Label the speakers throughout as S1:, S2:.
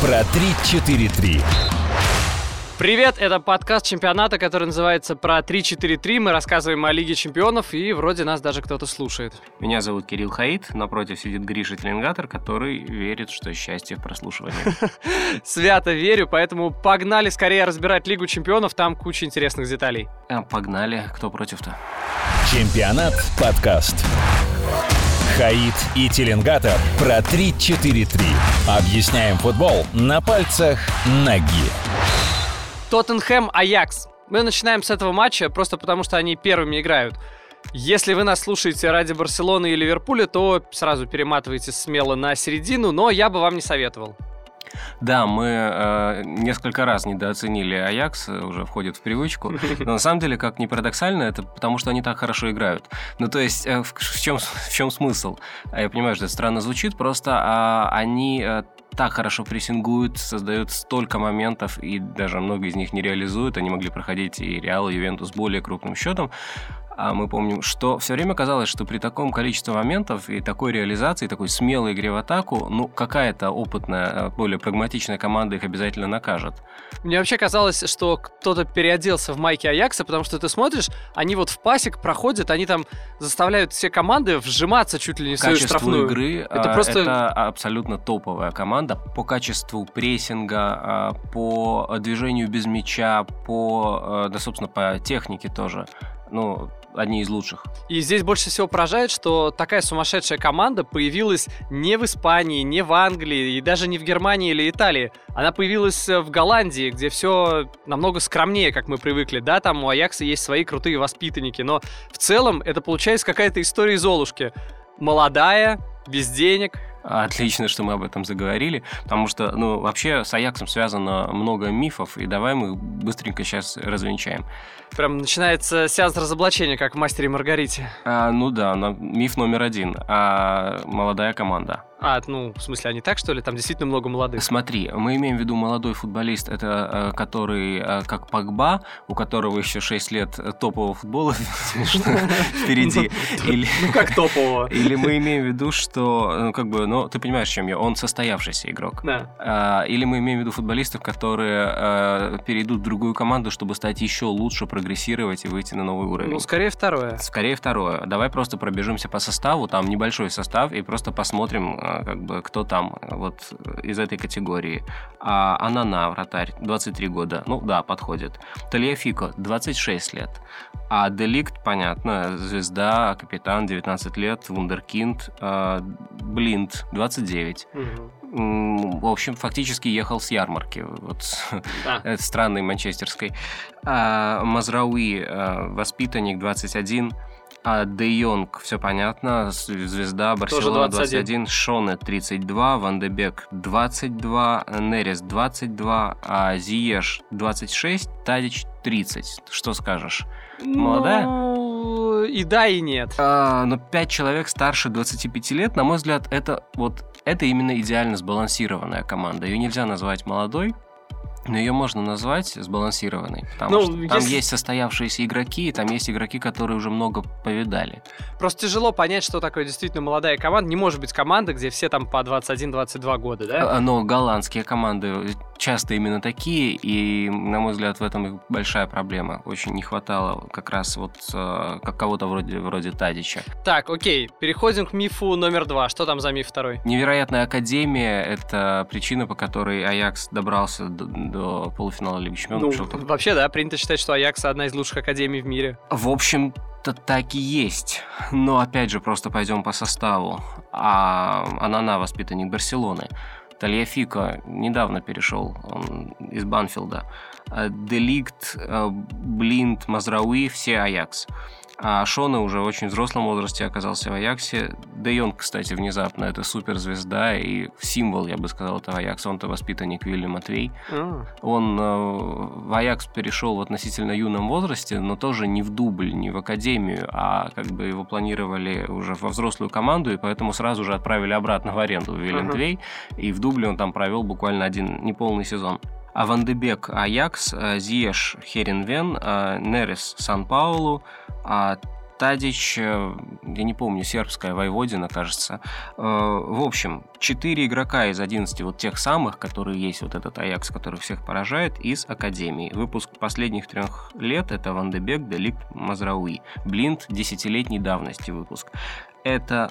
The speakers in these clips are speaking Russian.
S1: про 3-4-3.
S2: Привет, это подкаст чемпионата, который называется «Про 3-4-3». Мы рассказываем о Лиге чемпионов, и вроде нас даже кто-то слушает.
S3: Меня зовут Кирилл Хаид, напротив сидит Гриша Теленгатор, который верит, что счастье в прослушивании.
S2: Свято верю, поэтому погнали скорее разбирать Лигу чемпионов, там куча интересных деталей.
S3: А, Погнали, кто против-то?
S1: Чемпионат подкаст. Хаид и Теленгатор про 3-4-3. Объясняем футбол на пальцах ноги.
S2: Тоттенхэм Аякс. Мы начинаем с этого матча просто потому, что они первыми играют. Если вы нас слушаете ради Барселоны и Ливерпуля, то сразу перематывайте смело на середину, но я бы вам не советовал.
S3: Да, мы э, несколько раз недооценили Аякс, э, уже входит в привычку. Но на самом деле, как ни парадоксально, это потому, что они так хорошо играют. Ну, то есть, э, в, в, чем, в чем смысл? А Я понимаю, что это странно звучит, просто а, они э, так хорошо прессингуют, создают столько моментов, и даже много из них не реализуют. Они могли проходить и Реал, и Ювентус более крупным счетом. А мы помним, что все время казалось, что при таком количестве моментов и такой реализации, такой смелой игре в атаку, ну, какая-то опытная, э, более прагматичная команда их обязательно накажет.
S2: Мне вообще казалось, что кто-то переоделся в майки Аякса, потому что ты смотришь, они вот в пасек проходят, они там заставляют все команды вжиматься чуть ли не в свою
S3: качеству
S2: штрафную.
S3: игры
S2: Это
S3: а,
S2: просто-
S3: это абсолютно топовая команда по качеству прессинга, а, по движению без мяча, по, э, да, собственно, по технике тоже. Ну, одни из лучших.
S2: И здесь больше всего поражает, что такая сумасшедшая команда появилась не в Испании, не в Англии и даже не в Германии или Италии. Она появилась э, в Голландии, где все намного скромнее, как мы привыкли. Да, там у Аякса есть свои крутые воспитанники, но в целом это получается какая-то история Золушки. Молодая, без денег,
S3: Отлично, что мы об этом заговорили, потому что, ну, вообще с Аяксом связано много мифов, и давай мы их быстренько сейчас развенчаем.
S2: Прям начинается сеанс разоблачения, как в «Мастере и Маргарите».
S3: А, ну да, на- миф номер один. А, молодая команда.
S2: А, ну, в смысле, они так, что ли? Там действительно много молодых.
S3: Смотри, мы имеем в виду молодой футболист, это э, который э, как Погба, у которого еще 6 лет топового футбола впереди. Или,
S2: Ну, как топового.
S3: или мы имеем в виду, что, ну, как бы, ну, ты понимаешь, чем я, он состоявшийся игрок.
S2: Да.
S3: А, Или мы имеем в виду футболистов, которые перейдут в другую команду, чтобы стать еще лучше, прогрессировать и выйти на новый уровень.
S2: Ну, скорее второе.
S3: Скорее второе. Давай просто пробежимся по составу, там небольшой состав, и просто посмотрим, э, как бы, кто там э, вот э, из этой категории. А, Анана, вратарь, 23 года. Ну да, подходит. Тальяфико, 26 лет. А Деликт, понятно, звезда, капитан, 19 лет, вундеркинд. А, Блинд, 29.
S2: Мгм.
S3: В общем, фактически ехал с ярмарки. Вот
S2: Да.
S3: странной манчестерской. А, Мазрауи, э, воспитанник 21. А Де Йонг, все понятно, звезда Барселона
S2: 21.
S3: 21, Шоне 32, Ван де Бек 22, Нерес 22, а Зиеш 26, Тадич 30. Что скажешь? Молодая?
S2: Ну, и да, и нет.
S3: А, но 5 человек старше 25 лет, на мой взгляд, это вот это именно идеально сбалансированная команда. Ее нельзя назвать молодой, но ее можно назвать сбалансированной. Потому
S2: Ну,
S3: что там
S2: если-
S3: есть состоявшиеся игроки, и там есть игроки, которые уже много повидали.
S2: Просто тяжело понять, что такое действительно молодая команда. Не может быть команда, где все там по 21-22 года, да?
S3: А, Но голландские команды часто именно такие, и, на мой взгляд, в этом большая проблема. Очень не хватало как раз вот э, как кого-то вроде, вроде Тадича.
S2: Так, окей, переходим к мифу номер два. Что там за миф второй?
S3: Невероятная академия – это причина, по которой Аякс добрался до, полуфинала Лиги Чемпионов.
S2: Ну,
S3: только-
S2: вообще, да, принято считать, что Аякс одна из лучших академий в мире.
S3: В общем-то, так и есть. Но, опять же, просто пойдем по составу. А Анана – воспитанник Барселоны. Тальяфика недавно перешел он из Банфилда. Деликт, э, Блинд, Мазрауи – все Аякс. А Шона уже в очень взрослом возрасте оказался в Аяксе. Де Йонг, кстати, внезапно это суперзвезда и символ, я бы сказал, этого Аякса. Он-то воспитанник Вилли Матвей.
S2: А,
S3: Он э, в Аякс перешел в относительно юном возрасте, но тоже не в дубль, не в академию, а как бы его планировали уже во взрослую команду, и поэтому сразу же отправили обратно в аренду в Виллендвей, и в дубле он там провел буквально один неполный сезон. А Ван де Бек Аякс, э, Зиеш Херенвен, э, Нерес Сан-Паулу, а Тадич, э, я не помню, сербская Войводина, кажется. В общем, четыре игрока из 11 вот тех самых, которые есть, вот этот Аякс, который всех поражает, из Академии. Выпуск последних трех лет — это Ван Дебек, Деликт, Мазрауи. Блинд — десятилетней давности выпуск. Это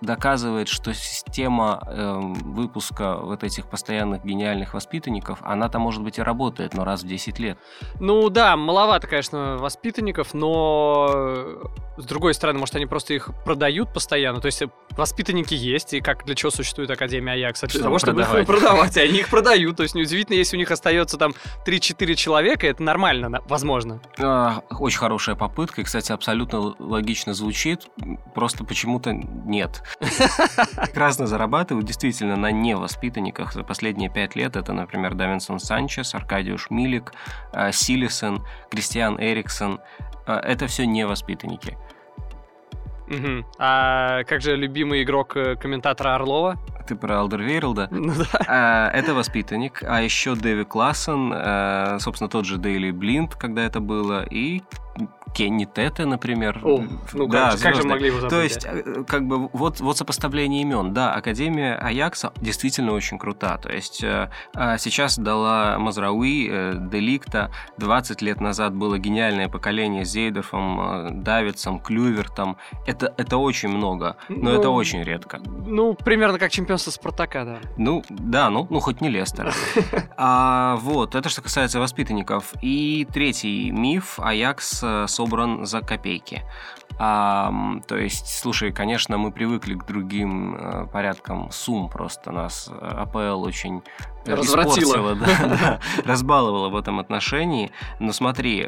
S3: доказывает, что система э, выпуска вот этих постоянных гениальных воспитанников, она-то, может быть, и работает, но раз в 10 лет.
S2: Ну да, маловато, конечно, воспитанников, но с другой стороны, может, они просто их продают постоянно. То есть воспитанники есть, и как для чего существует Академия Аякса? Для того, чтобы продавать. их продавать, и они их продают. То есть неудивительно, если у них остается там 3-4 человека, это нормально, возможно.
S3: А, очень хорошая попытка, и, кстати, абсолютно логично звучит, просто почему-то нет. Прекрасно зарабатывают действительно на невоспитанниках за последние пять лет. Это, например, Давинсон Санчес, Аркадиуш Милик, а, Силисон, Кристиан Эриксон. А, это все невоспитанники.
S2: Угу. А как же любимый игрок э, комментатора Орлова?
S3: Ты про Алдервейрлда? Ну да. А, это воспитанник. А еще Дэви Классен, а, собственно, тот же Дейли Блинд, когда это было, и Кенни Тете, например.
S2: О, ну да, как, как же могли его забыть?
S3: То есть, э, как бы, вот, вот сопоставление имен. Да, Академия Аякса действительно очень крута. То есть, э, а сейчас дала Мазрауи, э, Деликта. 20 лет назад было гениальное поколение с Зейдерфом, Давидсом, Клювертом. Это, это очень много, но ну, это очень редко.
S2: Ну, примерно как чемпионство Спартака, да.
S3: Ну, да, ну, ну хоть не Лестер. а, вот, это что касается воспитанников. И третий миф. Аякс собран за копейки. А, то есть, слушай, конечно, мы привыкли к другим э, порядкам сумм, просто нас э, АПЛ очень
S2: Развратила.
S3: Да, да, разбаловала в этом отношении. Но смотри,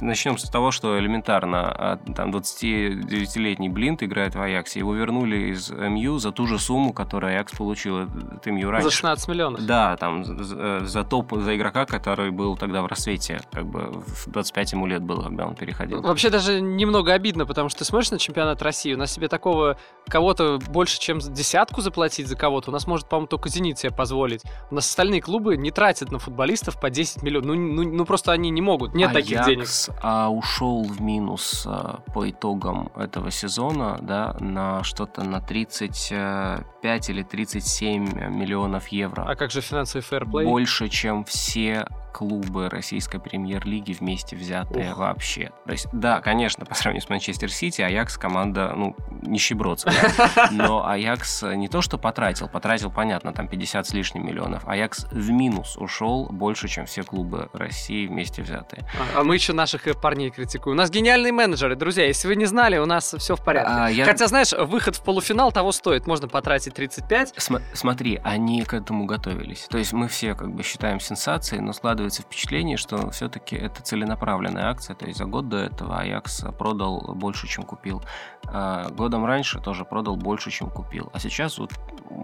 S3: начнем с того, что элементарно. А, там 29-летний Блинт играет в Аяксе. Его вернули из МЮ за ту же сумму, которую Аякс получил от МЮ раньше.
S2: За 16 миллионов?
S3: Да, там за, за топ, за игрока, который был тогда в рассвете. Как бы в 25 ему лет было, когда он переходил.
S2: Вообще даже немного обидно, потому что ты смотришь на чемпионат России, у нас себе такого кого-то больше, чем десятку заплатить за кого-то, у нас может, по-моему, только «Зенит» себе позволить. У нас остальные клубы не тратят на футболистов по 10 миллионов. Ну, ну, ну просто они не могут. Нет Аякс, таких денег.
S3: А, ушел в минус а, по итогам этого сезона, да, на что-то на 35 или 37 миллионов евро.
S2: А как же финансовый фэрплей?
S3: Больше, чем все клубы российской премьер-лиги вместе взятые Ух. вообще. То есть, да, конечно, по сравнению с Манчестер Сити, Аякс команда, ну, нищебродская. Но Аякс не то, что потратил, потратил, понятно, там 50 с лишним миллионов. Аякс в минус ушел больше, чем все клубы России вместе взятые.
S2: А, а мы еще наших э, парней критикуем. У нас гениальные менеджеры, друзья. Если вы не знали, у нас все в порядке. А, я... Хотя, знаешь, выход в полуфинал того стоит. Можно потратить 35.
S3: См- смотри, они к этому готовились. То есть мы все как бы считаем сенсацией, но складывается складывается впечатление, что все-таки это целенаправленная акция. То есть за год до этого Аякс продал больше, чем купил. А годом раньше тоже продал больше, чем купил. А сейчас вот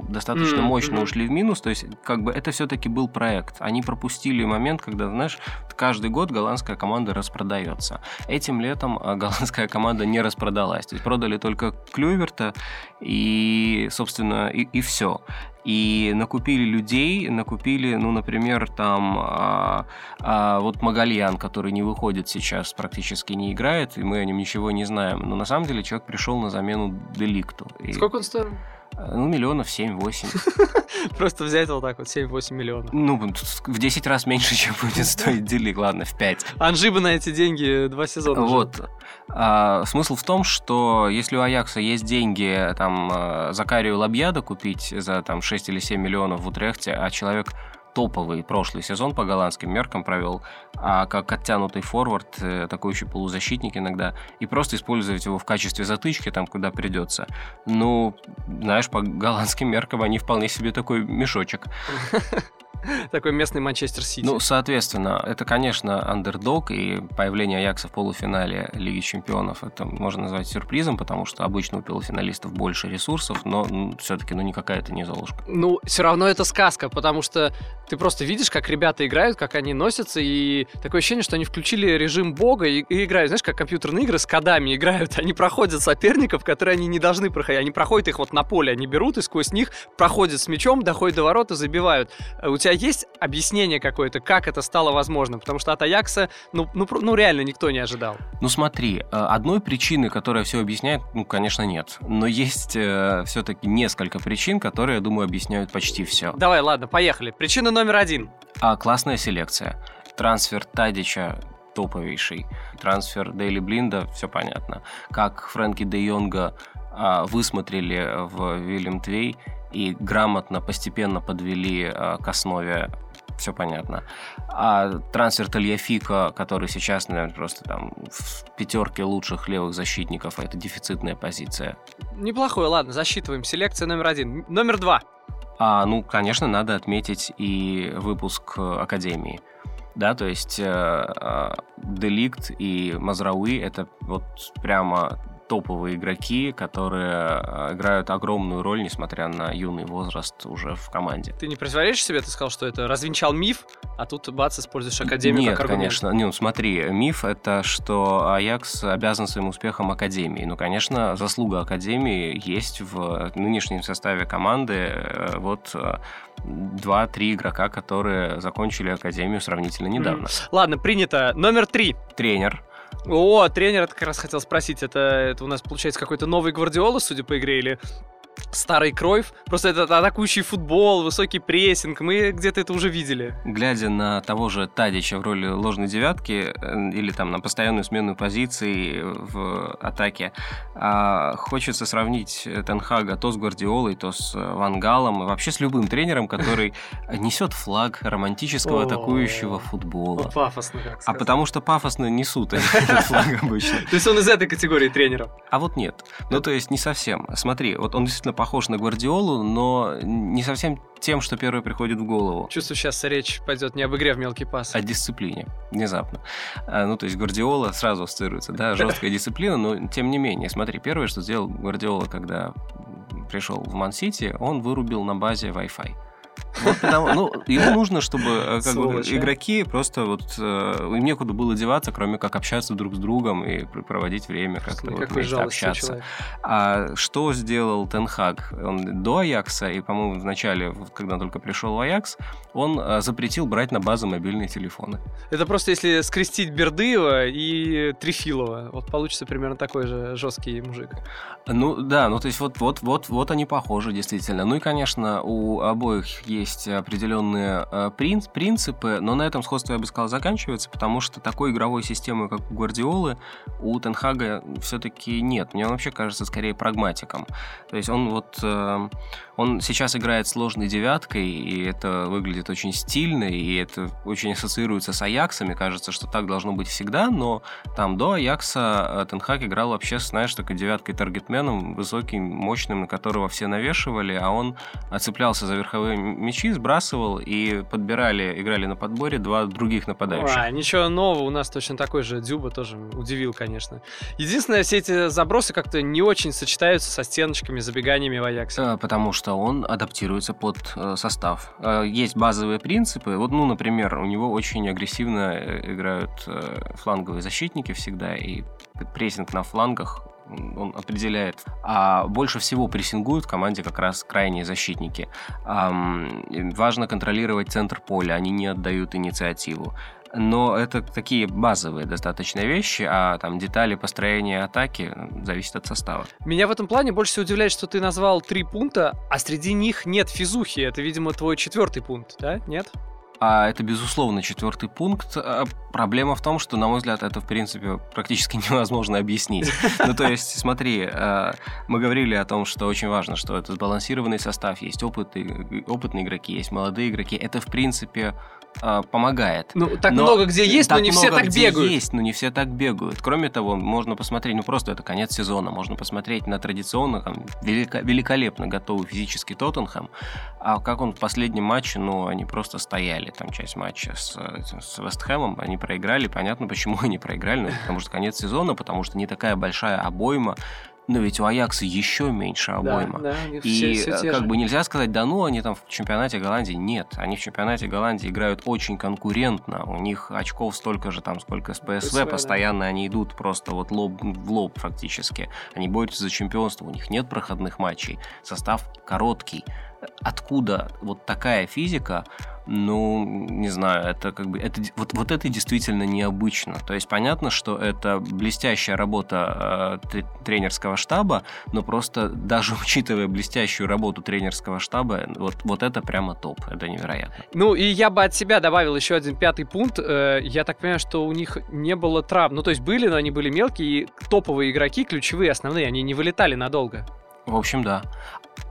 S3: достаточно mm-hmm. мощно ушли в минус. То есть как бы это все-таки был проект. Они пропустили момент, когда, знаешь, каждый год голландская команда распродается. Этим летом а, голландская команда не распродалась. То есть продали только Клюверта и, собственно, и, и все и накупили людей, накупили, ну, например, там а, а, вот Магальян, который не выходит сейчас, практически не играет, и мы о нем ничего не знаем. Но на самом деле человек пришел на замену Деликту.
S2: Сколько он стоил?
S3: Ну, миллионов 7-8.
S2: Просто взять вот так вот 7-8 миллионов.
S3: Ну, в 10 раз меньше, чем будет стоить Делик, ладно, в 5.
S2: Анжи бы на эти деньги два сезона
S3: Вот. А, смысл в том, что если у Аякса есть деньги там э, Закарию Лабьяда купить за там 6 или 7 миллионов в Утрехте, а человек топовый прошлый сезон по голландским меркам провел, а как оттянутый форвард, э, атакующий полузащитник иногда, и просто использовать его в качестве затычки там, куда придется. Ну, знаешь, по голландским меркам они вполне себе такой мешочек.
S2: Такой местный Манчестер Сити.
S3: Ну, соответственно, это, конечно, андердог, и появление Аякса в полуфинале Лиги Чемпионов это можно назвать сюрпризом, потому что обычно у полуфиналистов больше ресурсов, но ну, все-таки ну, никакая это не Золушка.
S2: Ну, все равно это сказка, потому что ты просто видишь, как ребята играют, как они носятся, и такое ощущение, что они включили режим бога и, и играют, знаешь, как компьютерные игры с кодами играют. Они проходят соперников, которые они не должны проходить. Они проходят их вот на поле, они берут и сквозь них проходят с мячом, доходят до ворот и забивают. У тебя тебя есть объяснение какое-то, как это стало возможно? Потому что от Аякса, ну, ну, ну реально никто не ожидал.
S3: Ну смотри, э, одной причины, которая все объясняет, ну, конечно, нет. Но есть э, все-таки несколько причин, которые, я думаю, объясняют почти все.
S2: Давай, ладно, поехали. Причина номер один.
S3: А, классная селекция. Трансфер Тадича топовейший. Трансфер Дейли Блинда, все понятно. Как Фрэнки де Йонга высмотрели в Вильям Твей и грамотно, постепенно подвели а, к основе все понятно. А трансфер Тальяфика, который сейчас, наверное, просто там в пятерке лучших левых защитников, а это дефицитная позиция.
S2: Неплохой, ладно, засчитываем. Селекция номер один. Номер два.
S3: А, ну, конечно, надо отметить и выпуск Академии. Да, то есть э, э, Деликт и Мазрауи это вот прямо топовые игроки, которые э, играют огромную роль, несмотря на юный возраст уже в команде.
S2: Ты не противоречишь себе? Ты сказал, что это развенчал миф, а тут бац, используешь Академию
S3: Нет,
S2: как аргумент.
S3: конечно. Ну, смотри, миф — это что Аякс обязан своим успехом Академии. Ну, конечно, заслуга Академии есть в нынешнем составе команды. Э, вот э, два-три игрока, которые закончили Академию сравнительно недавно. Mm.
S2: Ладно, принято. Номер три.
S3: Тренер.
S2: О, тренер, это как раз хотел спросить, это, это у нас получается какой-то новый Гвардиола, судя по игре, или старый Кройф. Просто это атакующий футбол, высокий прессинг. Мы где-то это уже видели.
S3: Глядя на того же Тадича в роли ложной девятки э, или там на постоянную смену позиций в атаке, а, хочется сравнить Тенхага то с Гвардиолой, то с Вангалом, и вообще с любым тренером, который несет флаг романтического атакующего футбола.
S2: Пафосно, как
S3: А потому что пафосно несут этот флаг обычно.
S2: То есть он из этой категории тренеров?
S3: А вот нет. Ну, то есть не совсем. Смотри, вот он действительно похож на Гвардиолу, но не совсем тем, что первое приходит в голову.
S2: Чувствую, сейчас речь пойдет не об игре в мелкий пас.
S3: О дисциплине, внезапно. А, ну, то есть Гвардиола сразу ассоциируется, да, жесткая дисциплина, но тем не менее, смотри, первое, что сделал Гвардиола, когда пришел в Ман-Сити, он вырубил на базе Wi-Fi. Вот потому, ну, ему нужно, чтобы э, как бы, игроки просто вот э, им некуда было деваться, кроме как общаться друг с другом и проводить время как-то вот вместе общаться. Человек. А что сделал Тенхаг? Он до Аякса, и, по-моему, в начале, когда он только пришел в Аякс, он э, запретил брать на базу мобильные телефоны.
S2: Это просто если скрестить Бердыева и Трифилова, вот получится примерно такой же жесткий мужик.
S3: Ну да, ну то есть вот, вот, вот, вот они похожи действительно. Ну и, конечно, у обоих есть определенные э, принц, принципы, но на этом сходство, я бы сказал, заканчивается, потому что такой игровой системы, как у Гвардиолы, у Тенхага все-таки нет. Мне он вообще кажется скорее прагматиком. То есть он вот... Э, он сейчас играет сложной девяткой, и это выглядит очень стильно, и это очень ассоциируется с Аяксами. Кажется, что так должно быть всегда, но там до Аякса Тенхак играл вообще, знаешь, такой девяткой таргетменом, высоким, мощным, на которого все навешивали, а он цеплялся за верховые мячи, сбрасывал, и подбирали, играли на подборе два других нападающих.
S2: А, ничего нового, у нас точно такой же Дюба тоже удивил, конечно. Единственное, все эти забросы как-то не очень сочетаются со стеночками, забеганиями в Аяксе.
S3: А, потому что он адаптируется под э, состав. Э, есть базовые принципы. Вот, ну, например, у него очень агрессивно э, играют фланговые защитники всегда, и прессинг на флангах он определяет. А больше всего прессингуют в команде как раз крайние защитники. важно контролировать центр поля, они не отдают инициативу но это такие базовые достаточно вещи, а там детали построения атаки зависят от состава.
S2: Меня в этом плане больше всего удивляет, что ты назвал три пункта, а среди них нет физухи. Это, видимо, твой четвертый пункт, да? Нет?
S3: А это, безусловно, четвертый пункт. А проблема в том, что, на мой взгляд, это, в принципе, практически невозможно объяснить. Ну, то есть, смотри, э, мы говорили о том, что очень важно, что это сбалансированный состав, есть опытные, опытные игроки, есть молодые игроки. Это, в принципе, э, помогает.
S2: Ну, так но, много где есть, но не все так бегают.
S3: есть, но не все так бегают. Кроме того, можно посмотреть, ну, просто это конец сезона, можно посмотреть на традиционно там, велико, великолепно готовый физический Тоттенхэм, а как он в последнем матче, ну, они просто стояли, там, часть матча с, с Вестхэмом, они проиграли, понятно, почему они проиграли, ну, потому что конец сезона, потому что не такая большая обойма, но ведь у Аякса еще меньше обойма. Да, да, и все, все э, как же. бы нельзя сказать, да ну, они там в чемпионате Голландии. Нет, они в чемпионате Голландии играют очень конкурентно. У них очков столько же, там, сколько с ПСВ. ПСВ постоянно да. они идут просто вот лоб в лоб фактически. Они борются за чемпионство. У них нет проходных матчей. Состав короткий. Откуда вот такая физика? Ну, не знаю, это как бы это вот вот это действительно необычно. То есть понятно, что это блестящая работа э, тренерского штаба, но просто даже учитывая блестящую работу тренерского штаба, вот вот это прямо топ, это невероятно.
S2: Ну и я бы от себя добавил еще один пятый пункт. Э, я так понимаю, что у них не было травм. Ну то есть были, но они были мелкие и топовые игроки, ключевые, основные, они не вылетали надолго.
S3: В общем, да.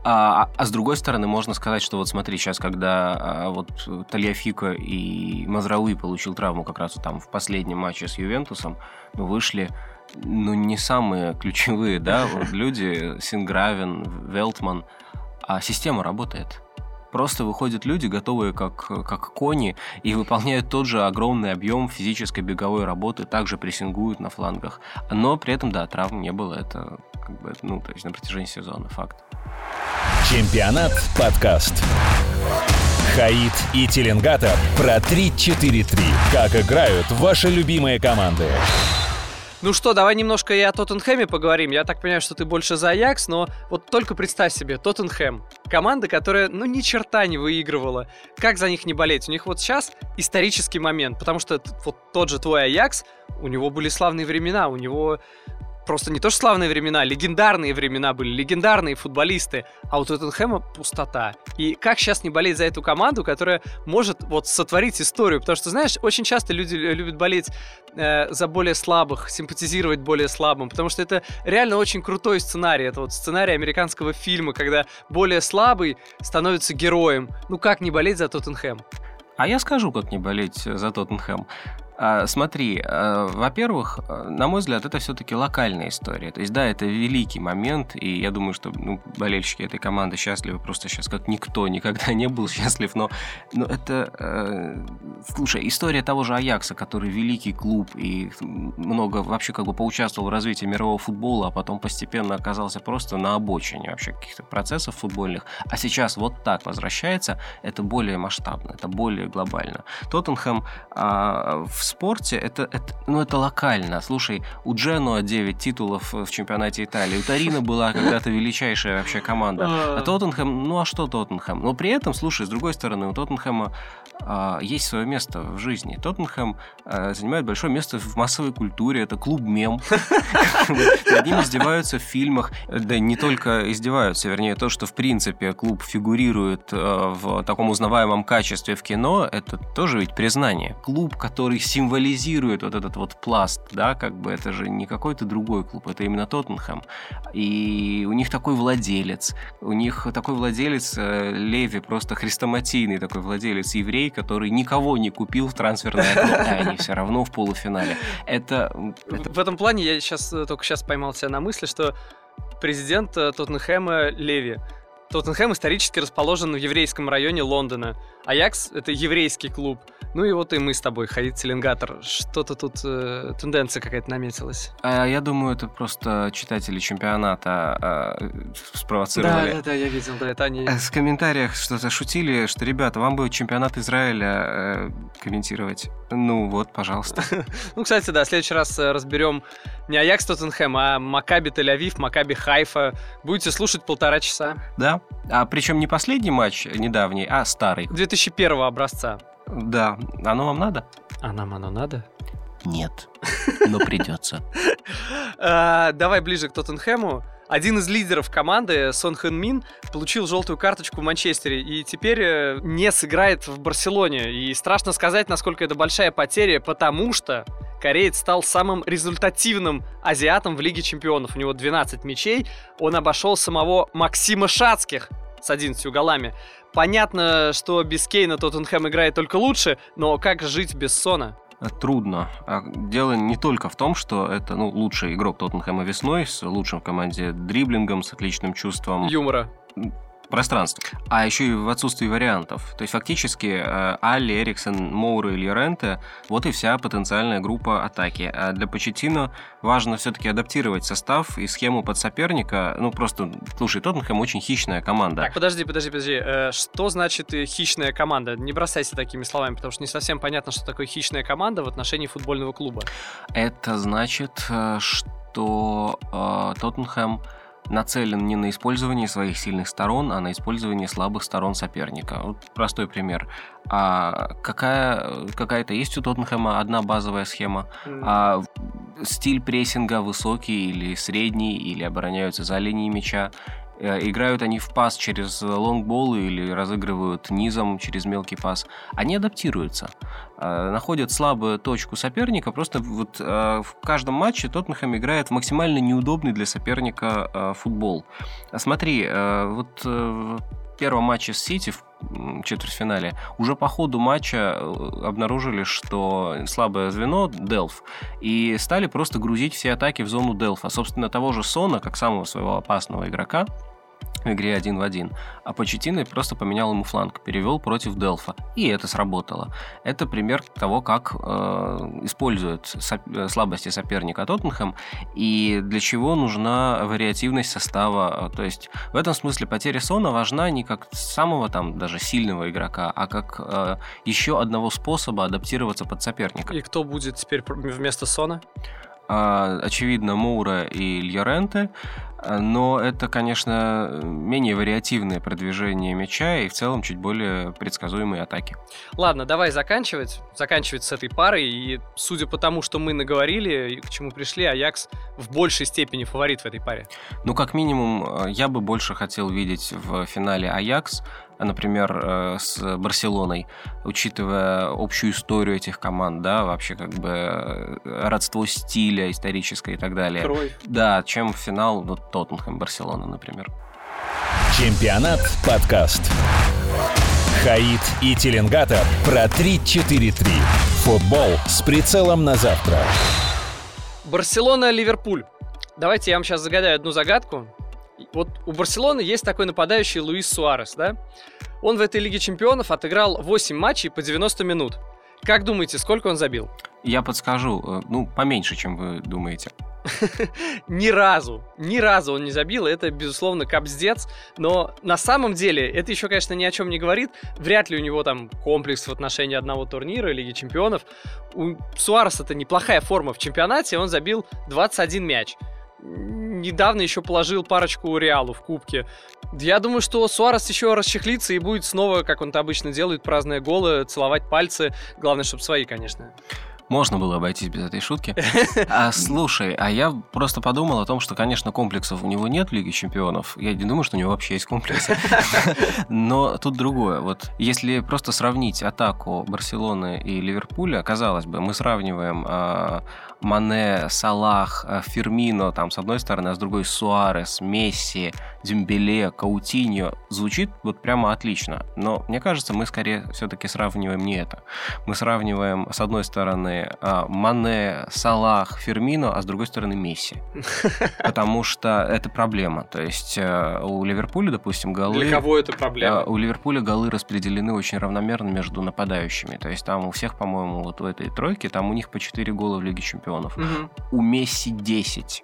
S3: А, а, с другой стороны, можно сказать, что вот смотри, сейчас, когда а, вот Тальяфика и Мазрауи получил травму как раз там в последнем матче с Ювентусом, ну, вышли ну, не самые ключевые, да, вот люди, Сингравен, Велтман, а система работает. Просто выходят люди, готовые как, как кони, и выполняют тот же огромный объем физической беговой работы, также прессингуют на флангах. Но при этом, да, травм не было. Это как бы, ну, то есть на протяжении сезона, факт.
S1: Чемпионат подкаст. Хаид и Теленгатор про 3-4-3. Как играют ваши любимые команды.
S2: Ну что, давай немножко и о Тоттенхэме поговорим. Я так понимаю, что ты больше за Аякс, но вот только представь себе, Тоттенхэм. Команда, которая, ну, ни черта не выигрывала. Как за них не болеть? У них вот сейчас исторический момент, потому что вот тот же твой Аякс, у него были славные времена, у него просто не то что славные времена, легендарные времена были, легендарные футболисты, а у Тоттенхэма пустота. И как сейчас не болеть за эту команду, которая может вот сотворить историю? Потому что, знаешь, очень часто люди любят болеть э, за более слабых, симпатизировать более слабым, потому что это реально очень крутой сценарий. Это вот сценарий американского фильма, когда более слабый становится героем. Ну как не болеть за Тоттенхэм?
S3: А я скажу, как не болеть за Тоттенхэм. А, смотри, а, во-первых, а, на мой взгляд, это все-таки локальная история. То есть, да, это великий момент, и я думаю, что ну, болельщики этой команды счастливы просто сейчас, как никто никогда не был счастлив, но, но это, э, слушай, история того же Аякса, который великий клуб и много вообще как бы поучаствовал в развитии мирового футбола, а потом постепенно оказался просто на обочине вообще каких-то процессов футбольных, а сейчас вот так возвращается, это более масштабно, это более глобально. Тоттенхэм э, в спорте это, это, ну, это локально. Слушай, у Дженуа 9 титулов в чемпионате Италии, у Тарина была когда-то величайшая вообще команда. А Тоттенхэм, ну а что Тоттенхэм? Но при этом, слушай, с другой стороны, у Тоттенхэма а, есть свое место в жизни. Тоттенхэм а, занимает большое место в массовой культуре. Это клуб мем. Над ним издеваются в фильмах. Да не только издеваются, вернее, то, что в принципе клуб фигурирует а, в таком узнаваемом качестве в кино, это тоже ведь признание. Клуб, который символизирует вот этот вот пласт, да, как бы это же не какой-то другой клуб, это именно Тоттенхэм. И у них такой владелец, у них такой владелец э, Леви, просто хрестоматийный такой владелец, еврей, который никого не купил в трансферное окно, а они все равно в полуфинале. Это,
S2: это... В этом плане я сейчас э, только сейчас поймал себя на мысли, что президент э, Тоттенхэма Леви. Тоттенхэм исторически расположен в еврейском районе Лондона. Аякс — это еврейский клуб. Ну и вот и мы с тобой, Ходит Теленгатор. Что-то тут э, тенденция какая-то наметилась.
S3: А, я думаю, это просто читатели чемпионата а, спровоцировали.
S2: Да, да, да, я видел, да, это они.
S3: С комментариях что-то шутили, что, ребята, вам бы чемпионат Израиля э, комментировать. Ну вот, пожалуйста.
S2: Ну, кстати, да, в следующий раз э, разберем не Аякс Тоттенхэм, а Макаби Тель-Авив, Макаби Хайфа. Будете слушать полтора часа.
S3: Да, а причем не последний матч недавний, а старый.
S2: 2001 образца.
S3: Да. Оно вам надо?
S2: А нам оно надо?
S3: Нет. Но придется.
S2: А, давай ближе к Тоттенхэму. Один из лидеров команды, Сон Хэн Мин, получил желтую карточку в Манчестере и теперь э, не сыграет в Барселоне. И страшно сказать, насколько это большая потеря, потому что кореец стал самым результативным азиатом в Лиге Чемпионов. У него 12 мячей. Он обошел самого Максима Шацких с 11 голами. Понятно, что без Кейна Тоттенхэм играет только лучше, но как жить без Сона?
S3: Трудно. А дело не только в том, что это ну, лучший игрок Тоттенхэма весной, с лучшим в команде дриблингом, с отличным чувством...
S2: Юмора
S3: пространство. А еще и в отсутствии вариантов. То есть фактически э, Алли, Эриксон, Моура или Ренте вот и вся потенциальная группа атаки. А для Почетино важно все-таки адаптировать состав и схему под соперника. Ну просто, слушай, Тоттенхэм очень хищная команда.
S2: Так, подожди, подожди, подожди. Э, что значит э, хищная команда? Не бросайся такими словами, потому что не совсем понятно, что такое хищная команда в отношении футбольного клуба.
S3: Это значит, что э, Тоттенхэм нацелен не на использование своих сильных сторон, а на использование слабых сторон соперника. Вот простой пример. А какая, какая-то есть у Тоттенхэма одна базовая схема, а стиль прессинга высокий или средний, или обороняются за линией мяча. Э, играют они в пас через лонгболы или разыгрывают низом через мелкий пас. Они адаптируются. Э, находят слабую точку соперника. Просто вот э, в каждом матче Тоттенхэм играет в максимально неудобный для соперника футбол. Смотри, вот в первом матче с Сити в четвертьфинале, уже по ходу матча обнаружили, что слабое звено Делф, и стали просто грузить все атаки в зону Делфа. Собственно, того же Сона, как самого своего опасного игрока, в игре один в один. А Почетино просто поменял ему фланг, перевел против Делфа. И это сработало. Это пример того, как э, используют со- слабости соперника Тоттенхэм и для чего нужна вариативность состава. То есть в этом смысле потеря Сона важна не как самого там даже сильного игрока, а как э, еще одного способа адаптироваться под соперника.
S2: И кто будет теперь вместо Сона?
S3: А, очевидно, Моура и Льоренте, но это, конечно, менее вариативное продвижение мяча и в целом чуть более предсказуемые атаки.
S2: Ладно, давай заканчивать. Заканчивать с этой парой. И судя по тому, что мы наговорили, к чему пришли, Аякс в большей степени фаворит в этой паре.
S3: Ну, как минимум, я бы больше хотел видеть в финале Аякс, например, э, с Барселоной, учитывая общую историю этих команд, да, вообще как бы э, родство стиля историческое и так далее.
S2: Кровь.
S3: Да, чем финал ну, Тоттенхэм-Барселона, например.
S1: Чемпионат подкаст. Хаид и Теленгатор про 3-4-3. Футбол с прицелом на завтра.
S2: Барселона-Ливерпуль. Давайте я вам сейчас загадаю одну загадку. Вот у Барселоны есть такой нападающий Луис Суарес, да? Он в этой Лиге Чемпионов отыграл 8 матчей по 90 минут. Как думаете, сколько он забил?
S3: Я подскажу, э, ну, поменьше, чем вы думаете.
S2: Ни разу, ни разу он не забил, это, безусловно, капздец, но на самом деле это еще, конечно, ни о чем не говорит, вряд ли у него там комплекс в отношении одного турнира, Лиги Чемпионов. У Суареса это неплохая форма в чемпионате, он забил 21 мяч недавно еще положил парочку Реалу в кубке. Я думаю, что Суарес еще расчехлится и будет снова, как он это обычно делает, праздные голы, целовать пальцы. Главное, чтобы свои, конечно.
S3: Можно было обойтись без этой шутки. А слушай, а я просто подумал о том, что, конечно, комплексов у него нет в Лиге Чемпионов. Я не думаю, что у него вообще есть комплексы. Но тут другое. Вот если просто сравнить атаку Барселоны и Ливерпуля, казалось бы, мы сравниваем а, Мане, Салах, э, Фермино, там, с одной стороны, а с другой Суарес, Месси, Дембеле, Каутиньо. Звучит вот прямо отлично. Но мне кажется, мы скорее все-таки сравниваем не это. Мы сравниваем, с одной стороны, а, Мане, Салах, Фермино, а с другой стороны, Месси. Потому что это проблема. То есть э, у Ливерпуля, допустим, голы...
S2: Для кого это проблема? Э,
S3: у Ливерпуля голы распределены очень равномерно между нападающими. То есть там у всех, по-моему, вот в этой тройке, там у них по 4 гола в Лиге Чемпионов чемпионов. Угу. У Месси 10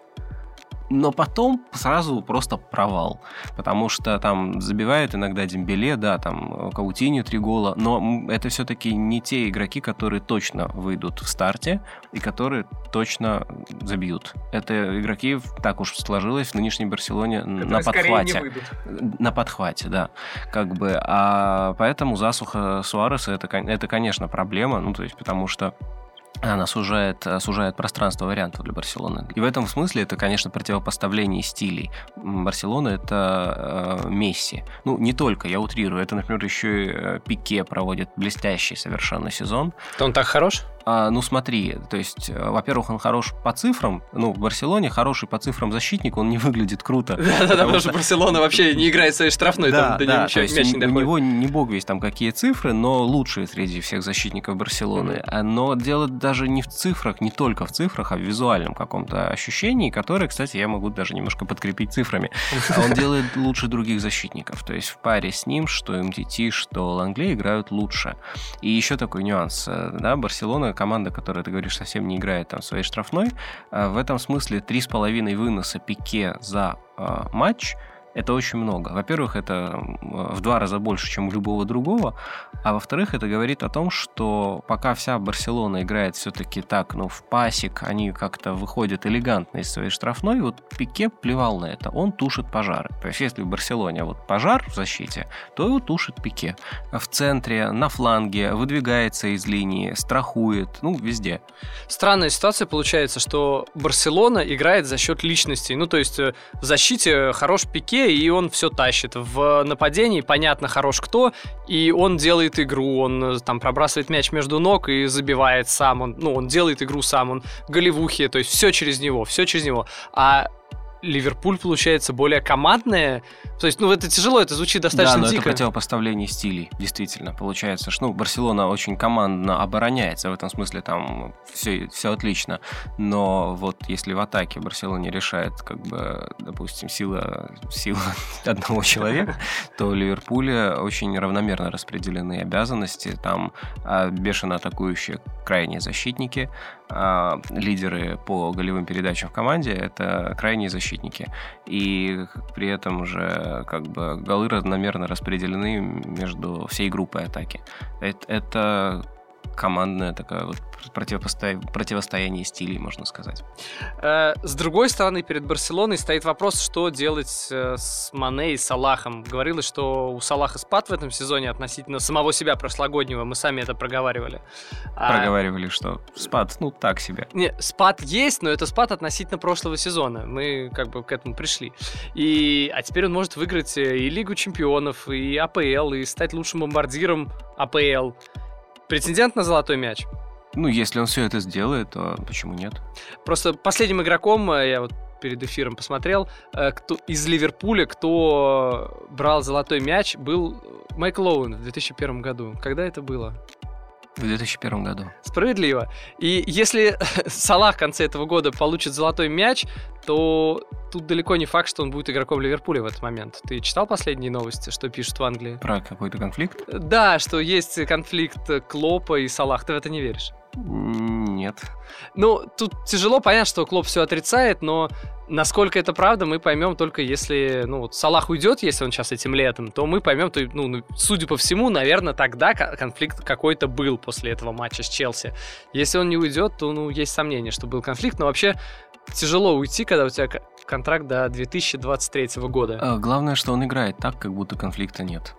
S3: но потом сразу просто провал, потому что там забивает иногда Дембеле, да, там Каутиню три гола, но это все-таки не те игроки, которые точно выйдут в старте и которые точно забьют. Это игроки, так уж сложилось в нынешней Барселоне которые на подхвате. На подхвате, да. Как бы, а поэтому засуха Суареса это, это, конечно, проблема, ну, то есть, потому что она сужает, э, сужает пространство вариантов для Барселоны. И в этом смысле это, конечно, противопоставление стилей. Барселона — это э, Месси. Ну, не только, я утрирую. Это, например, еще и э, Пике проводит блестящий совершенно сезон.
S2: То он так хорош?
S3: А, ну смотри, то есть, э, во-первых, он хорош по цифрам. Ну, в Барселоне хороший по цифрам защитник, он не выглядит круто.
S2: Да-да-да, потому что Барселона вообще не играет своей штрафной,
S3: да, там да, то есть у него не бог весь там какие цифры, но лучшие среди всех защитников Барселоны. А, но дело даже не в цифрах, не только в цифрах, а в визуальном каком-то ощущении, которое, кстати, я могу даже немножко подкрепить цифрами. Он делает лучше других защитников. То есть в паре с ним, что МТТ, что Лангле играют лучше. И еще такой нюанс. Э, да, Барселона команда, которая, ты говоришь, совсем не играет там своей штрафной, а в этом смысле три с половиной выноса пике за э, матч Это очень много. Во-первых, это в два раза больше, чем у любого другого. А во-вторых, это говорит о том, что пока вся Барселона играет все-таки так, ну, в пасик, они как-то выходят элегантно из своей штрафной, вот Пике плевал на это. Он тушит пожары. То есть, если в Барселоне вот пожар в защите, то его тушит Пике. В центре, на фланге, выдвигается из линии, страхует, ну, везде.
S2: Странная ситуация получается, что Барселона играет за счет личностей. Ну, то есть, э, в защите хорош Пике, и он все тащит. В нападении. Понятно хорош кто, и он делает игру, он э, там пробрасывает мяч между ног и забивает сам, он, ну, он делает игру сам, он голевухи, то есть все через него, все через него. А Ливерпуль, получается, более командная. То есть, ну, это тяжело, это звучит достаточно
S3: да, но
S2: дико.
S3: это противопоставление стилей, действительно, получается. Что, ну, Барселона очень командно обороняется, в этом смысле там все, все отлично. Но вот если в атаке Барселона решает, как бы, допустим, сила, сила одного человека, то в Ливерпуле очень равномерно распределены обязанности. Там а, бешено атакующие крайние защитники, а, лидеры по голевым передачам в команде — это крайние защитники. И при этом уже как бы голы равномерно распределены между всей группой атаки. Это, это командная такая вот противопосто... противостояние стилей, можно сказать.
S2: Э, с другой стороны, перед Барселоной стоит вопрос, что делать э, с Мане и Салахом. Говорилось, что у Салаха спад в этом сезоне относительно самого себя прошлогоднего. Мы сами это проговаривали.
S3: А проговаривали, а... что спад, ну, так себе.
S2: Не, спад есть, но это спад относительно прошлого сезона. Мы как бы к этому пришли. И... А теперь он может выиграть э, и Лигу чемпионов, и АПЛ, и стать лучшим бомбардиром АПЛ. Претендент на золотой мяч?
S3: Ну, если он все это сделает, то почему нет?
S2: Просто последним игроком, э, я вот перед эфиром посмотрел, э, кто из Ливерпуля, кто брал золотой мяч, был Майкл Оуэн в 2001 году. Когда это было?
S3: В 2001 году.
S2: Справедливо. И если Салах в конце этого года получит золотой мяч, то тут далеко не факт, что он будет игроком Ливерпуля в этот момент. Ты читал последние новости, что пишут в Англии?
S3: Про какой-то конфликт?
S2: Да, что есть конфликт Клопа и Салах. Ты в это не веришь?
S3: Нет.
S2: Ну, тут тяжело понять, что Клоп все отрицает, но насколько это правда, мы поймем только если, ну, вот Салах уйдет, если он сейчас этим летом, то мы поймем, то, ну, ну судя по всему, наверное, тогда конфликт какой-то был после этого матча с Челси. Если он не уйдет, то, ну, есть сомнение, что был конфликт, но вообще тяжело уйти, когда у тебя контракт до 2023 года.
S3: А, главное, что он играет так, как будто конфликта нет.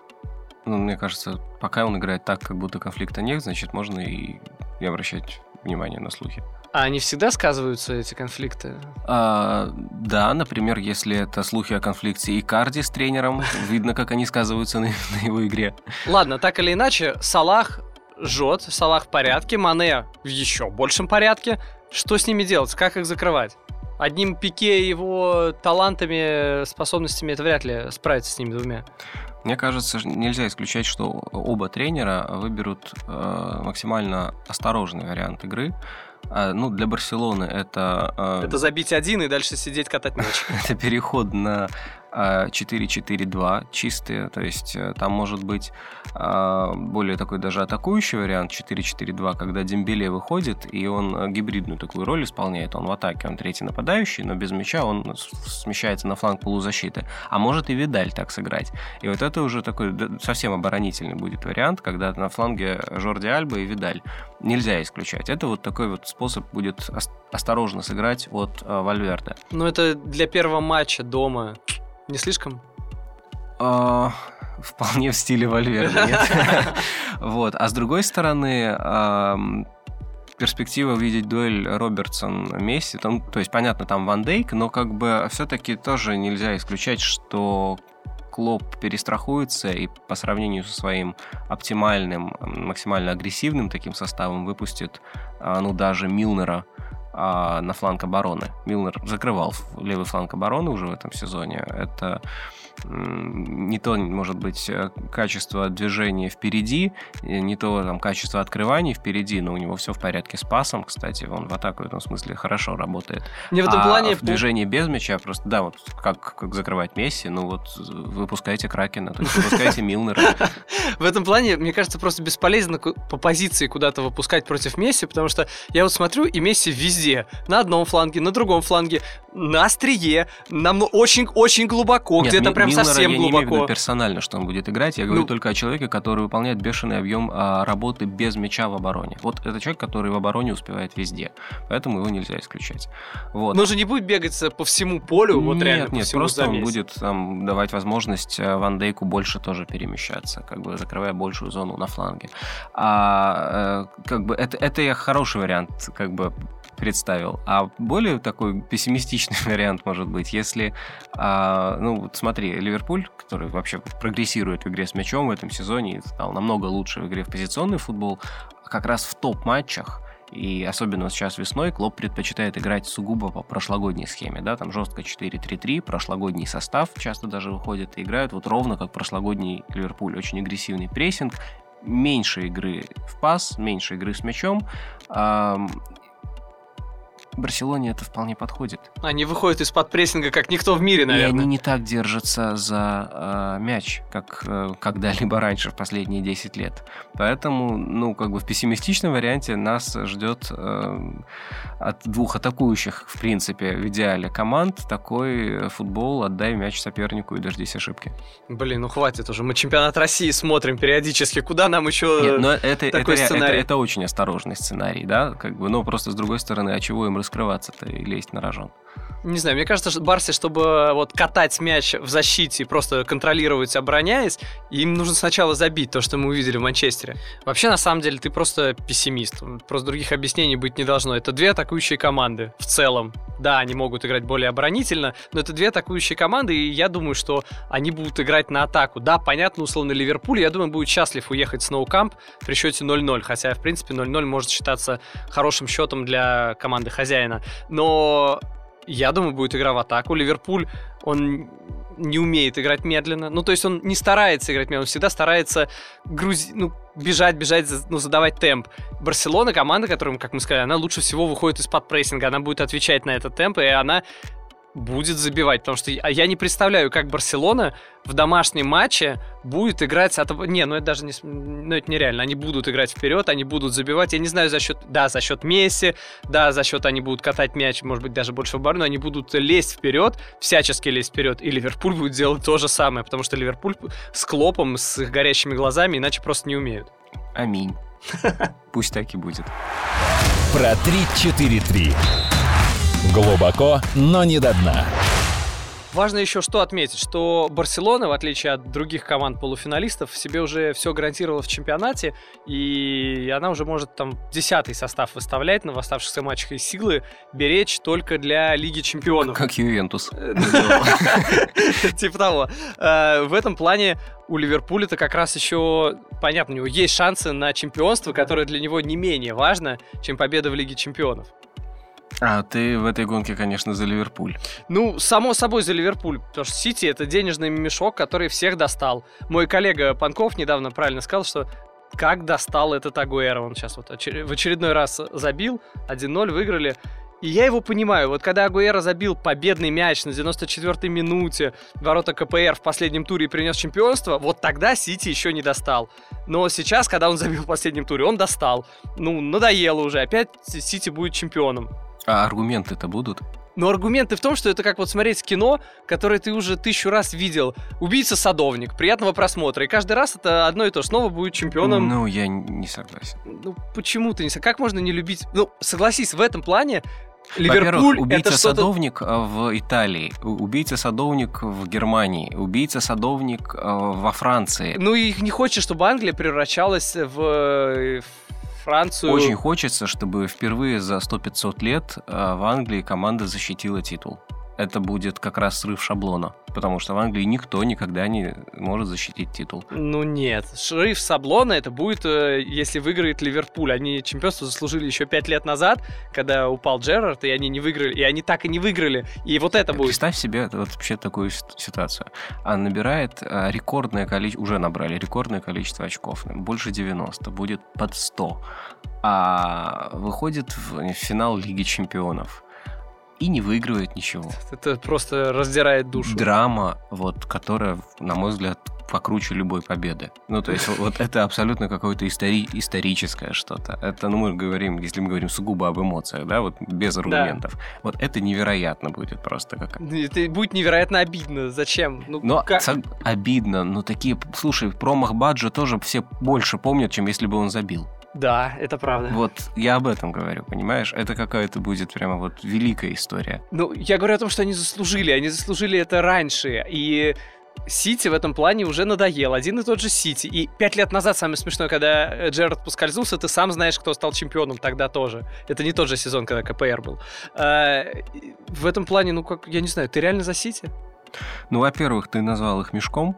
S3: Ну, мне кажется, пока он играет так, как будто конфликта нет, значит, можно и не обращать внимания на слухи.
S2: А они всегда сказываются, эти конфликты?
S3: А, да, например, если это слухи о конфликте и Карди с тренером, видно, как они сказываются на, на его игре.
S2: Ладно, так или иначе, Салах жжет, Салах в порядке, Мане в еще большем порядке. Что с ними делать? Как их закрывать? Одним пике его талантами, способностями это вряд ли справиться с ними двумя.
S3: Мне кажется, нельзя исключать, что оба тренера выберут э, максимально осторожный вариант игры. А, ну, для Барселоны это...
S2: Э, это забить один и дальше сидеть катать мяч.
S3: это переход на 4-4-2 а, чистые, то есть э, там может быть а, более такой даже атакующий вариант 4-4-2, когда Дембеле выходит, и он э, гибридную такую роль исполняет. Он в атаке, он третий нападающий, но без мяча он смещается на фланг полузащиты. А может и Видаль так сыграть. И вот это уже такой совсем оборонительный будет вариант, когда на фланге Жорди Альба и Видаль. Нельзя исключать. Это вот такой вот способ будет осторожно сыграть от э, Вальверде.
S2: Ну это для первого матча дома не слишком?
S3: А, вполне в стиле Вальверде, нет? Вот. А с другой стороны, перспектива увидеть дуэль Робертсон-Месси, там, то есть, понятно, там Ван Дейк, но как бы все-таки тоже нельзя исключать, что Клопп перестрахуется и по сравнению со своим оптимальным, максимально агрессивным таким составом выпустит, а, ну, даже Милнера на фланг обороны. Милнер закрывал левый фланг обороны уже в этом сезоне. Это не то, может быть, э, качество движения впереди, не то там качество открываний впереди, но у него все в порядке с пасом, кстати, он в атаку в этом смысле хорошо работает.
S2: Не в этом
S3: а
S2: плане...
S3: в движении без мяча просто, да, вот как, как закрывать Месси, ну вот выпускайте Кракена, то есть выпускайте Милнера.
S2: В этом плане, мне кажется, просто бесполезно по позиции куда-то выпускать против Месси, потому что я вот смотрю, и Месси везде, на одном фланге, на другом фланге, на острие, нам очень-очень глубоко, где-то прям прям
S3: Милнера
S2: совсем
S3: я не имею в виду
S2: глубоко.
S3: персонально, что он будет играть. Я говорю
S2: Ну.
S3: только о человеке, который выполняет бешеный объем а, работы без мяча в обороне. Вот это человек, который в обороне успевает везде. Поэтому его нельзя исключать. Вот.
S2: Но он же не будет бегать по всему полю, вот
S3: нет,
S2: реально
S3: нет, просто он
S2: замесе.
S3: будет там, давать возможность э, Ван Дейку больше тоже перемещаться, как бы закрывая большую зону на фланге. А э, как бы это, это я хороший вариант как бы представил. А более такой пессимистичный вариант может быть, если, а, ну вот смотри, Ливерпуль, который вообще прогрессирует в игре с мячом в этом сезоне стал намного лучше в игре в позиционный футбол, как раз в топ-матчах и особенно сейчас весной Клоп предпочитает играть сугубо по прошлогодней схеме, да, там жестко 4-3-3, прошлогодний состав часто даже выходит и играют вот ровно как прошлогодний Ливерпуль, очень агрессивный прессинг, меньше игры в пас, меньше игры с мячом. Барселоне это вполне подходит.
S2: Они выходят из-под прессинга, как никто в мире,
S3: И
S2: наверное.
S3: они не так держатся за э, мяч, как э, когда-либо раньше, в последние 10 лет. Поэтому, ну, как бы в пессимистичном варианте нас ждет э, от двух атакующих, в принципе, в идеале команд такой футбол «отдай мяч сопернику и дождись ошибки».
S2: Блин, ну хватит уже. Мы чемпионат России смотрим периодически. Куда нам еще...
S3: Нет, но это, это,
S2: такой
S3: это-
S2: сценарий.
S3: это очень осторожный сценарий, да, как бы, но просто с другой стороны, а чего им раскрываться-то и лезть на рожон?
S2: Не знаю, мне кажется, что Барсе, чтобы вот катать мяч в защите и просто контролировать, обороняясь, им нужно сначала забить то, что мы увидели в Манчестере. Вообще, на самом деле, ты просто пессимист. Просто других объяснений быть не должно. Это две атакующие команды в целом. Да, они могут играть более оборонительно, но это две атакующие команды, и я думаю, что они будут играть на атаку. Да, понятно, условно, Ливерпуль, я думаю, будет счастлив уехать с ноукамп при счете 0-0, хотя, в принципе, 0-0 может считаться хорошим счетом для команды хозяина. Но я думаю, будет игра в атаку. Ливерпуль, он не умеет играть медленно. Ну, то есть он не старается играть медленно, он всегда старается грузи... ну, бежать, бежать, ну, задавать темп. Барселона команда, которая, как мы сказали, она лучше всего выходит из-под прессинга, она будет отвечать на этот темп, и она будет забивать, потому что я- не представляю, как Барселона в домашнем матче будет играть от... Не, ну это даже не... Ну это нереально. Они будут играть вперед, они будут забивать. Я не знаю за счет... Да, за счет Месси, да, за счет они будут катать мяч, может быть, даже больше в оборону, они будут лезть вперед, всячески лезть вперед, и Ливерпуль будет делать то же самое, потому что Ливерпуль с Клопом, с их горящими глазами, иначе просто не умеют.
S3: Аминь. Пусть так и будет.
S1: Про 3-4-3. Глубоко, но не до дна.
S2: Важно еще что отметить, что Барселона, в отличие от других команд полуфиналистов, себе уже все гарантировала в чемпионате, и она уже может там десятый состав выставлять на оставшихся матчах и силы беречь только для Лиги Чемпионов.
S3: Как Ювентус.
S2: Типа того. Э, В этом плане у Ливерпуля-то как раз еще, понятно, у него есть шансы на чемпионство, которое для него не менее важно, чем победа в Лиге Чемпионов.
S3: А ты в этой гонке, конечно, за Ливерпуль.
S2: Ну, само собой за Ливерпуль, потому что Сити это денежный мешок, который всех достал. Мой коллега Панков недавно правильно сказал, что как достал этот Агуэро. Он сейчас вот в очередной раз забил, 1-0 выиграли. И я его понимаю, вот когда Агуэро забил победный мяч на 94-й минуте ворота КПР в последнем туре и принес чемпионство, вот тогда Сити еще не достал. Но сейчас, когда он забил в последнем туре, он достал. Ну, надоело уже, опять Сити будет чемпионом.
S3: А аргументы-то будут?
S2: Но аргументы в том, что это как вот смотреть кино, которое ты уже тысячу раз видел. Убийца-садовник, приятного просмотра. И каждый раз это одно и то же. Снова будет чемпионом.
S3: Ну, я не согласен.
S2: Ну, почему ты не... со- Как можно не любить... Ну, согласись, в этом плане Ливерпуль
S3: убийца-садовник э, в Италии, убийца-садовник в Германии, убийца-садовник э, во Франции.
S2: Ну, и не хочешь, чтобы Англия превращалась в э, Францию.
S3: Очень хочется, чтобы впервые за 100-500 лет э, в Англии команда защитила титул. Это будет как раз срыв шаблона, потому что в Англии никто никогда не может защитить титул.
S2: Ну нет, шриф Саблона это будет, э, если выиграет Ливерпуль. Они чемпионство заслужили еще пять лет назад, когда упал Джерард, и они не выиграли, и они так и не выиграли. И вот это будет.
S3: Представь себе вот вообще такую си- ситуацию. А набирает э, рекордное количество, уже набрали рекордное количество очков, больше 90, будет под 100. А выходит в финал Лиги Чемпионов. И не выигрывает ничего.
S2: Это просто раздирает душу.
S3: Драма, вот, которая, на мой взгляд, покруче любой победы. Ну, то есть, вот это абсолютно какое-то истори- историческое что-то. Это, ну, мы говорим, если мы говорим сугубо об эмоциях, да, вот без аргументов. Да. Вот это невероятно будет просто как.
S2: Это будет невероятно обидно. Зачем?
S3: Ну, но как? обидно, но такие, слушай, промах Баджа тоже все больше помнят, чем если бы он забил.
S2: Да, это правда.
S3: Вот я об этом говорю, понимаешь? Это какая-то будет прямо вот великая история.
S2: Ну, я говорю о том, что они заслужили. Они заслужили это раньше. И Сити в этом плане уже надоел. Один и тот же Сити. И пять лет назад, самое смешное, когда э, Джерард поскользнулся, ты сам знаешь, кто стал чемпионом тогда тоже. Это не тот же сезон, когда КПР был. А, в этом плане, ну как, я не знаю, ты реально за Сити?
S3: Ну, во-первых, ты назвал их мешком.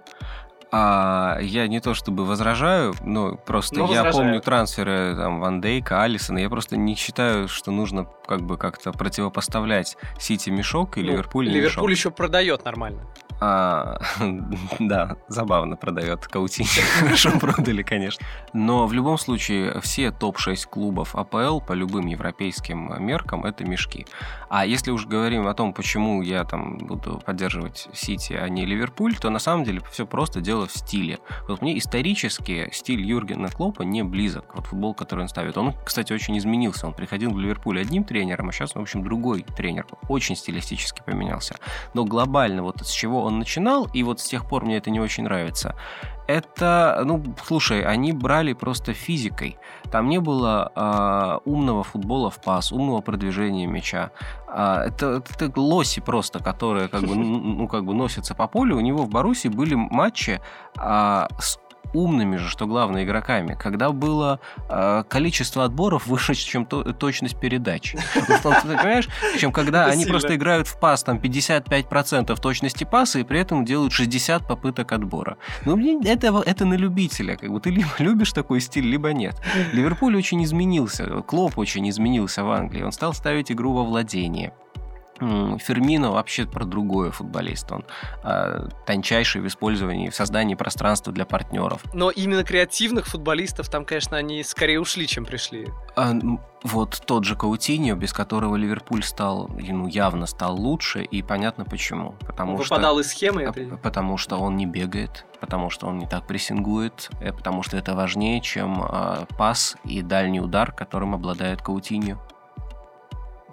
S3: А я не то чтобы возражаю, но просто но я помню трансферы там Ван Дейка, Алисона. Я просто не считаю, что нужно как бы как-то противопоставлять Сити мешок и ну, Ливерпуль
S2: Ливерпуль
S3: мешок.
S2: еще продает нормально.
S3: А, да, забавно продает Каутини. Хорошо продали, конечно. Но в любом случае все топ-6 клубов АПЛ по любым европейским меркам это мешки. А если уж говорим о том, почему я там буду поддерживать Сити, а не Ливерпуль, то на самом деле все просто дело в стиле. Вот мне исторически стиль Юргена Клопа не близок. Вот футбол, который он ставит. Он, кстати, очень изменился. Он приходил в Ливерпуль одним тренером, а сейчас, в общем, другой тренер. Очень стилистически поменялся. Но глобально вот с чего он начинал, и вот с тех пор мне это не очень нравится, это, ну, слушай, они брали просто физикой. Там не было э, умного футбола в пас, умного продвижения мяча. Э, это, это лоси просто, которые как бы, ну, как бы носятся по полю. У него в Баруси были матчи э, с умными же, что главное, игроками, когда было э, количество отборов выше, чем то, точность передач. Понимаешь? Чем когда они просто играют в пас, там 55% точности паса, и при этом делают 60 попыток отбора. Ну, это, это на любителя. Как бы ты либо любишь такой стиль, либо нет. Ливерпуль очень изменился. Клоп очень изменился в Англии. Он стал ставить игру во владение. Фермино вообще про другое футболист. Он э, тончайший в использовании, в создании пространства для партнеров.
S2: Но именно креативных футболистов там, конечно, они скорее ушли, чем пришли.
S3: А, вот тот же Каутиньо, без которого Ливерпуль стал, ну, явно стал лучше, и понятно почему. Потому
S2: он
S3: что,
S2: выпадал из схемы?
S3: А, потому что он не бегает, потому что он не так прессингует, э, потому что это важнее, чем э, пас и дальний удар, которым обладает Каутиньо.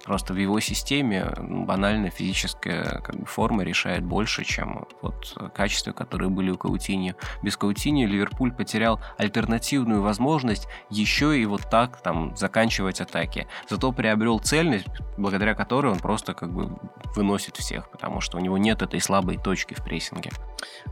S3: Просто в его системе ну, банально физическая как бы, форма решает больше, чем вот качества, которые были у Каутини. Без Каутини Ливерпуль потерял альтернативную возможность еще и вот так там заканчивать атаки. Зато приобрел цельность, благодаря которой он просто как бы выносит всех, потому что у него нет этой слабой точки в прессинге.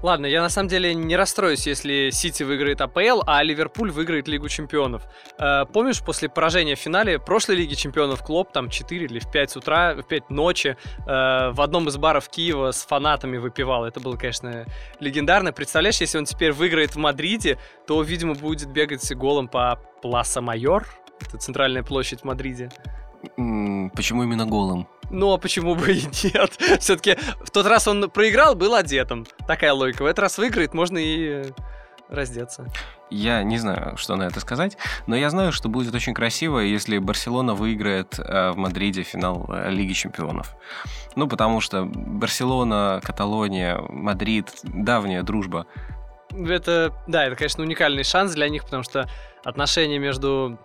S2: Ладно, я на самом деле не расстроюсь, если Сити выиграет АПЛ, а Ливерпуль выиграет Лигу Чемпионов. Э, помнишь, после поражения в финале прошлой Лиги Чемпионов Клоп там 4 или в 5 утра, в 5 ночи э, в одном из баров Киева с фанатами выпивал. Это было, конечно, легендарно. Представляешь, если он теперь выиграет в Мадриде, то, видимо, будет бегать голом по Пласа Майор. Это центральная площадь в Мадриде.
S3: Почему именно голым?
S2: Ну, а почему бы и нет? Все-таки в тот раз он проиграл, был одетым. Такая логика. В этот раз выиграет, можно и раздеться.
S3: Я не знаю, что на это сказать, но я знаю, что будет очень красиво, если Барселона выиграет э, в Мадриде финал э, Лиги Чемпионов. Ну, потому что Барселона, Каталония, Мадрид, давняя дружба.
S2: Это, да, это, конечно, уникальный шанс для них, потому что отношения между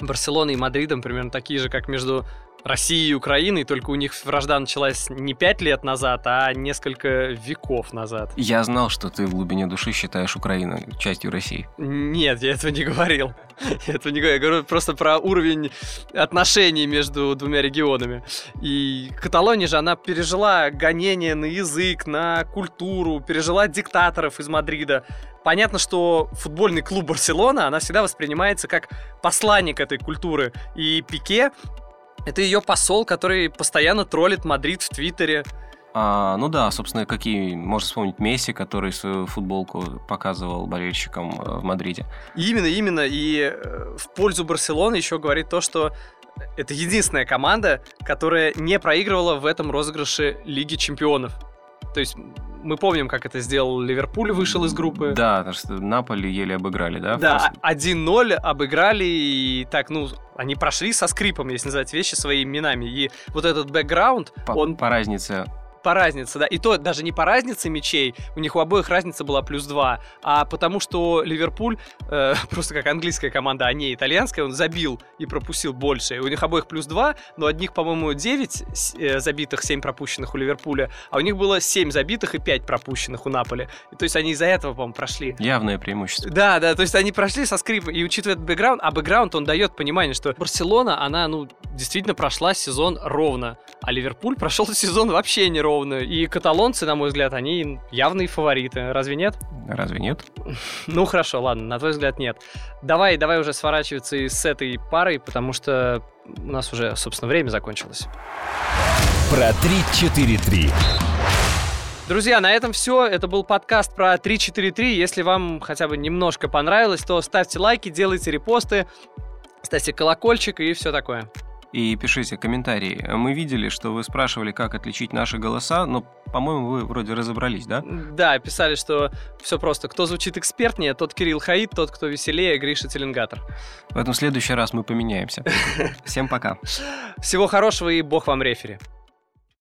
S2: Барселоной и Мадридом примерно такие же, как между России и Украины, только у них вражда началась не пять лет назад, а несколько веков назад.
S3: Я знал, что ты в глубине души считаешь Украину частью России.
S2: Нет, я этого не говорил. Я этого не говорю. Я говорю просто про уровень отношений между двумя регионами. И Каталония же, она пережила гонение на язык, на культуру, пережила диктаторов из Мадрида. Понятно, что футбольный клуб Барселона, она всегда воспринимается как посланник этой культуры. И Пике это ее посол, который постоянно троллит Мадрид в Твиттере.
S3: А, ну да, собственно, какие можно вспомнить Месси, который свою футболку показывал болельщикам э, в Мадриде.
S2: Именно, именно. И э, в пользу Барселоны еще говорит то, что это единственная команда, которая не проигрывала в этом розыгрыше Лиги Чемпионов. То есть мы помним, как это сделал Ливерпуль, вышел из группы.
S3: Да, потому что Наполи еле обыграли, да?
S2: Да, 1-0 обыграли, и так, ну, они прошли со скрипом, если называть вещи своими именами. И вот этот бэкграунд,
S3: по,
S2: он...
S3: По разнице
S2: по разнице, да. И то даже не по разнице мячей, у них у обоих разница была плюс 2, а потому что Ливерпуль, э, просто как английская команда, а не итальянская, он забил и пропустил больше. И у них обоих плюс 2, но одних, по-моему, 9 э, забитых, 7 пропущенных у Ливерпуля, а у них было 7 забитых и 5 пропущенных у Наполи. И, то есть они из-за этого, по-моему, прошли.
S3: Явное преимущество.
S2: Да, да, то есть они прошли со скрипом, и учитывая этот бэкграунд, а бэкграунд, он дает понимание, что Барселона, она, ну, действительно прошла сезон ровно, а Ливерпуль прошел сезон вообще не ровно ровно. И каталонцы, на мой взгляд, они явные фавориты. Разве нет?
S3: Разве нет?
S2: Ну хорошо, ладно, на твой взгляд нет. Давай, давай уже сворачиваться с этой парой, потому что у нас уже, собственно, время закончилось.
S1: Про 3-4-3.
S2: Друзья, на этом все. Это был подкаст про 3-4-3. Если вам хотя бы немножко понравилось, то ставьте лайки, делайте репосты, ставьте колокольчик и все такое
S3: и пишите комментарии. Мы видели, что вы спрашивали, как отличить наши голоса, но, по-моему, вы вроде разобрались, да?
S2: Да, писали, что все просто. Кто звучит экспертнее, тот Кирилл Хаид, тот, кто веселее, Гриша Теленгатор.
S3: Поэтому в следующий раз мы поменяемся. Всем пока.
S2: Всего хорошего и бог вам рефери.